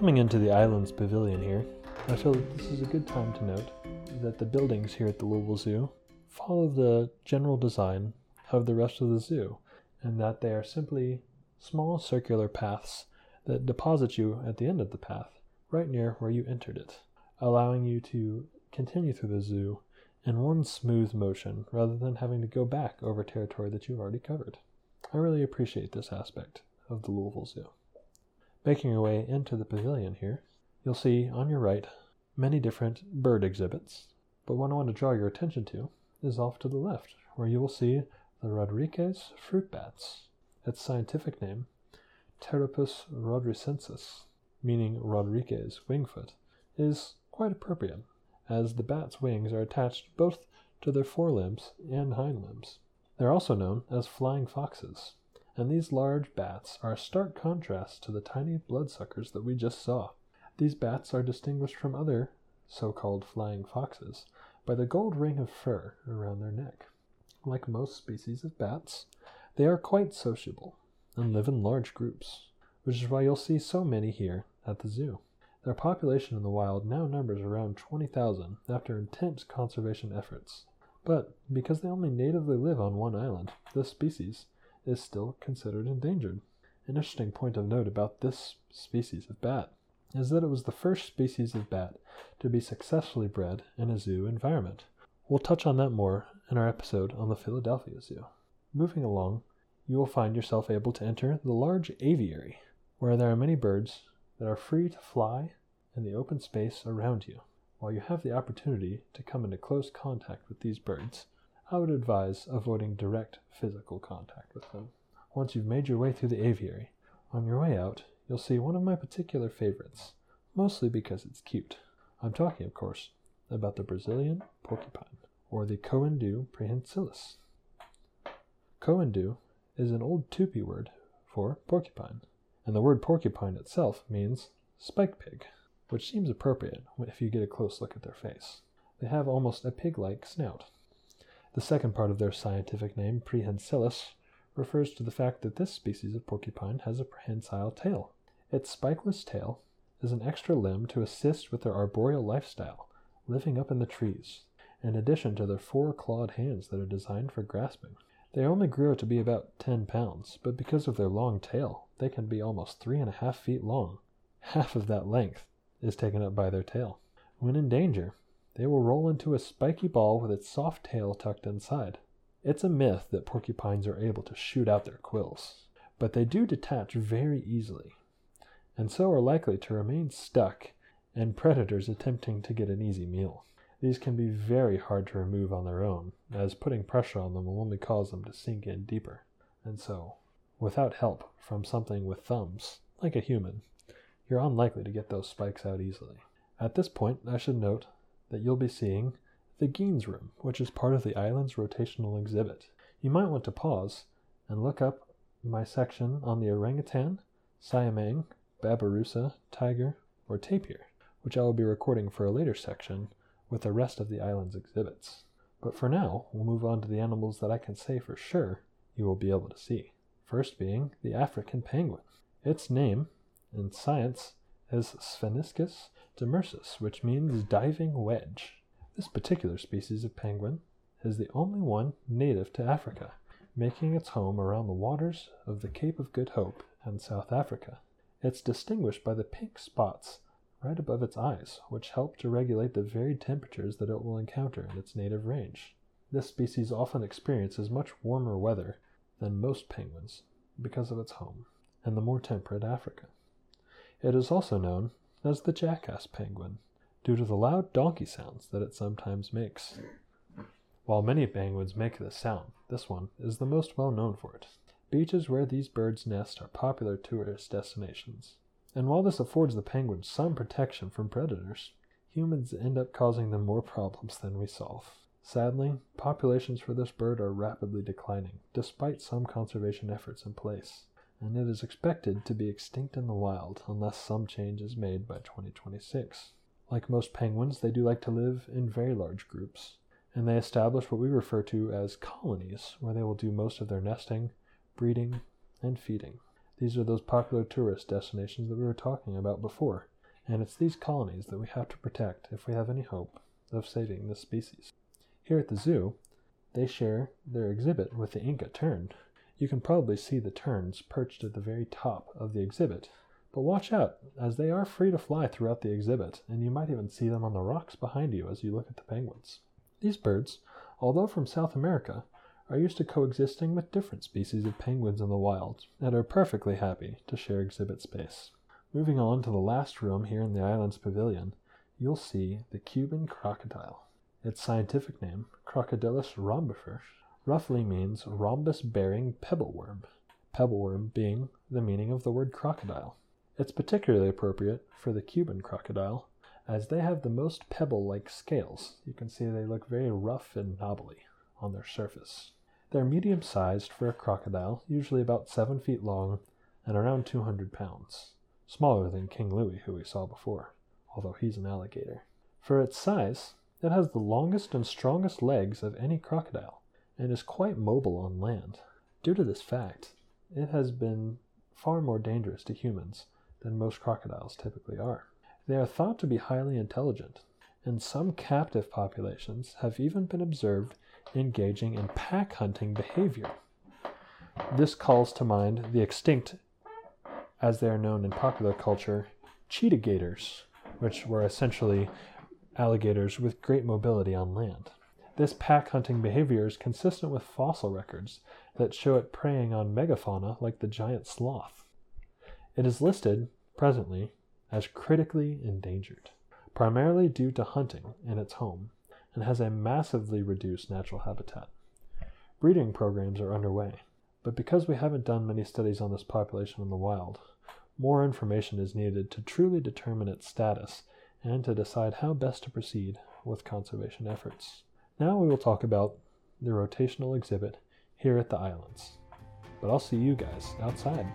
Coming into the island's pavilion here, I feel that this is a good time to note that the buildings here at the Louisville Zoo follow the general design of the rest of the zoo, and that they are simply small circular paths that deposit you at the end of the path, right near where you entered it, allowing you to continue through the zoo in one smooth motion rather than having to go back over territory that you've already covered. I really appreciate this aspect of the Louisville Zoo. Making your way into the pavilion here, you'll see on your right many different bird exhibits, but one I want to draw your attention to is off to the left, where you will see the Rodrigues fruit bats. Its scientific name, Pteropus rodricensis, meaning Rodrigues wingfoot, is quite appropriate, as the bat's wings are attached both to their forelimbs and hind limbs. They're also known as flying foxes, and these large bats are a stark contrast to the tiny bloodsuckers that we just saw. These bats are distinguished from other so called flying foxes by the gold ring of fur around their neck. Like most species of bats, they are quite sociable and live in large groups, which is why you'll see so many here at the zoo. Their population in the wild now numbers around 20,000 after intense conservation efforts. But because they only natively live on one island, this species is still considered endangered. An interesting point of note about this species of bat is that it was the first species of bat to be successfully bred in a zoo environment. We'll touch on that more in our episode on the Philadelphia Zoo. Moving along, you will find yourself able to enter the large aviary, where there are many birds that are free to fly in the open space around you. While you have the opportunity to come into close contact with these birds, I would advise avoiding direct physical contact with them. Once you've made your way through the aviary, on your way out, you'll see one of my particular favorites, mostly because it's cute. I'm talking, of course, about the Brazilian porcupine, or the Coendou prehensilis. Coendou is an old Tupi word for porcupine, and the word porcupine itself means spike pig, which seems appropriate if you get a close look at their face. They have almost a pig like snout. The second part of their scientific name, prehensilius, refers to the fact that this species of porcupine has a prehensile tail. Its spikeless tail is an extra limb to assist with their arboreal lifestyle, living up in the trees, in addition to their four clawed hands that are designed for grasping. They only grow to be about 10 pounds, but because of their long tail, they can be almost three and a half feet long. Half of that length is taken up by their tail. When in danger, they will roll into a spiky ball with its soft tail tucked inside. It's a myth that porcupines are able to shoot out their quills, but they do detach very easily, and so are likely to remain stuck and predators attempting to get an easy meal. These can be very hard to remove on their own, as putting pressure on them will only cause them to sink in deeper. And so, without help from something with thumbs, like a human, you're unlikely to get those spikes out easily. At this point, I should note that you'll be seeing the Geens Room, which is part of the island's rotational exhibit. You might want to pause and look up my section on the orangutan, siamang, babirusa, tiger, or tapir, which I will be recording for a later section with the rest of the island's exhibits. But for now, we'll move on to the animals that I can say for sure you will be able to see. First being the African penguin. Its name, in science, is Spheniscus demersus, which means diving wedge. This particular species of penguin is the only one native to Africa, making its home around the waters of the Cape of Good Hope and South Africa. It's distinguished by the pink spots right above its eyes, which help to regulate the varied temperatures that it will encounter in its native range. This species often experiences much warmer weather than most penguins because of its home and the more temperate Africa. It is also known as the jackass penguin due to the loud donkey sounds that it sometimes makes. While many penguins make this sound, this one is the most well known for it. Beaches where these birds nest are popular tourist destinations. And while this affords the penguins some protection from predators, humans end up causing them more problems than we solve. Sadly, populations for this bird are rapidly declining, despite some conservation efforts in place and it is expected to be extinct in the wild unless some change is made by 2026. Like most penguins, they do like to live in very large groups, and they establish what we refer to as colonies, where they will do most of their nesting, breeding, and feeding. These are those popular tourist destinations that we were talking about before, and it's these colonies that we have to protect if we have any hope of saving this species. Here at the zoo, they share their exhibit with the Inca tern. You can probably see the terns perched at the very top of the exhibit, but watch out, as they are free to fly throughout the exhibit, and you might even see them on the rocks behind you as you look at the penguins. These birds, although from South America, are used to coexisting with different species of penguins in the wild and are perfectly happy to share exhibit space. Moving on to the last room here in the island's pavilion, you'll see the Cuban crocodile. Its scientific name, Crocodylus rhombifer, roughly means rhombus bearing pebbleworm, pebbleworm being the meaning of the word crocodile. It's particularly appropriate for the Cuban crocodile as they have the most pebble like scales. You can see they look very rough and knobbly on their surface. They're medium sized for a crocodile, usually about 7 feet long and around 200 pounds, smaller than King Louis, who we saw before, although he's an alligator. For its size, it has the longest and strongest legs of any crocodile and is quite mobile on land. Due to this fact, it has been far more dangerous to humans than most crocodiles typically are. They are thought to be highly intelligent, and some captive populations have even been observed engaging in pack hunting behavior. This calls to mind the extinct, as they are known in popular culture, cheetah gators, which were essentially alligators with great mobility on land. This pack hunting behavior is consistent with fossil records that show it preying on megafauna like the giant sloth. It is listed, presently, as critically endangered, primarily due to hunting in its home and has a massively reduced natural habitat. Breeding programs are underway, but because we haven't done many studies on this population in the wild, more information is needed to truly determine its status and to decide how best to proceed with conservation efforts. Now we will talk about the rotational exhibit here at the islands. But I'll see you guys outside.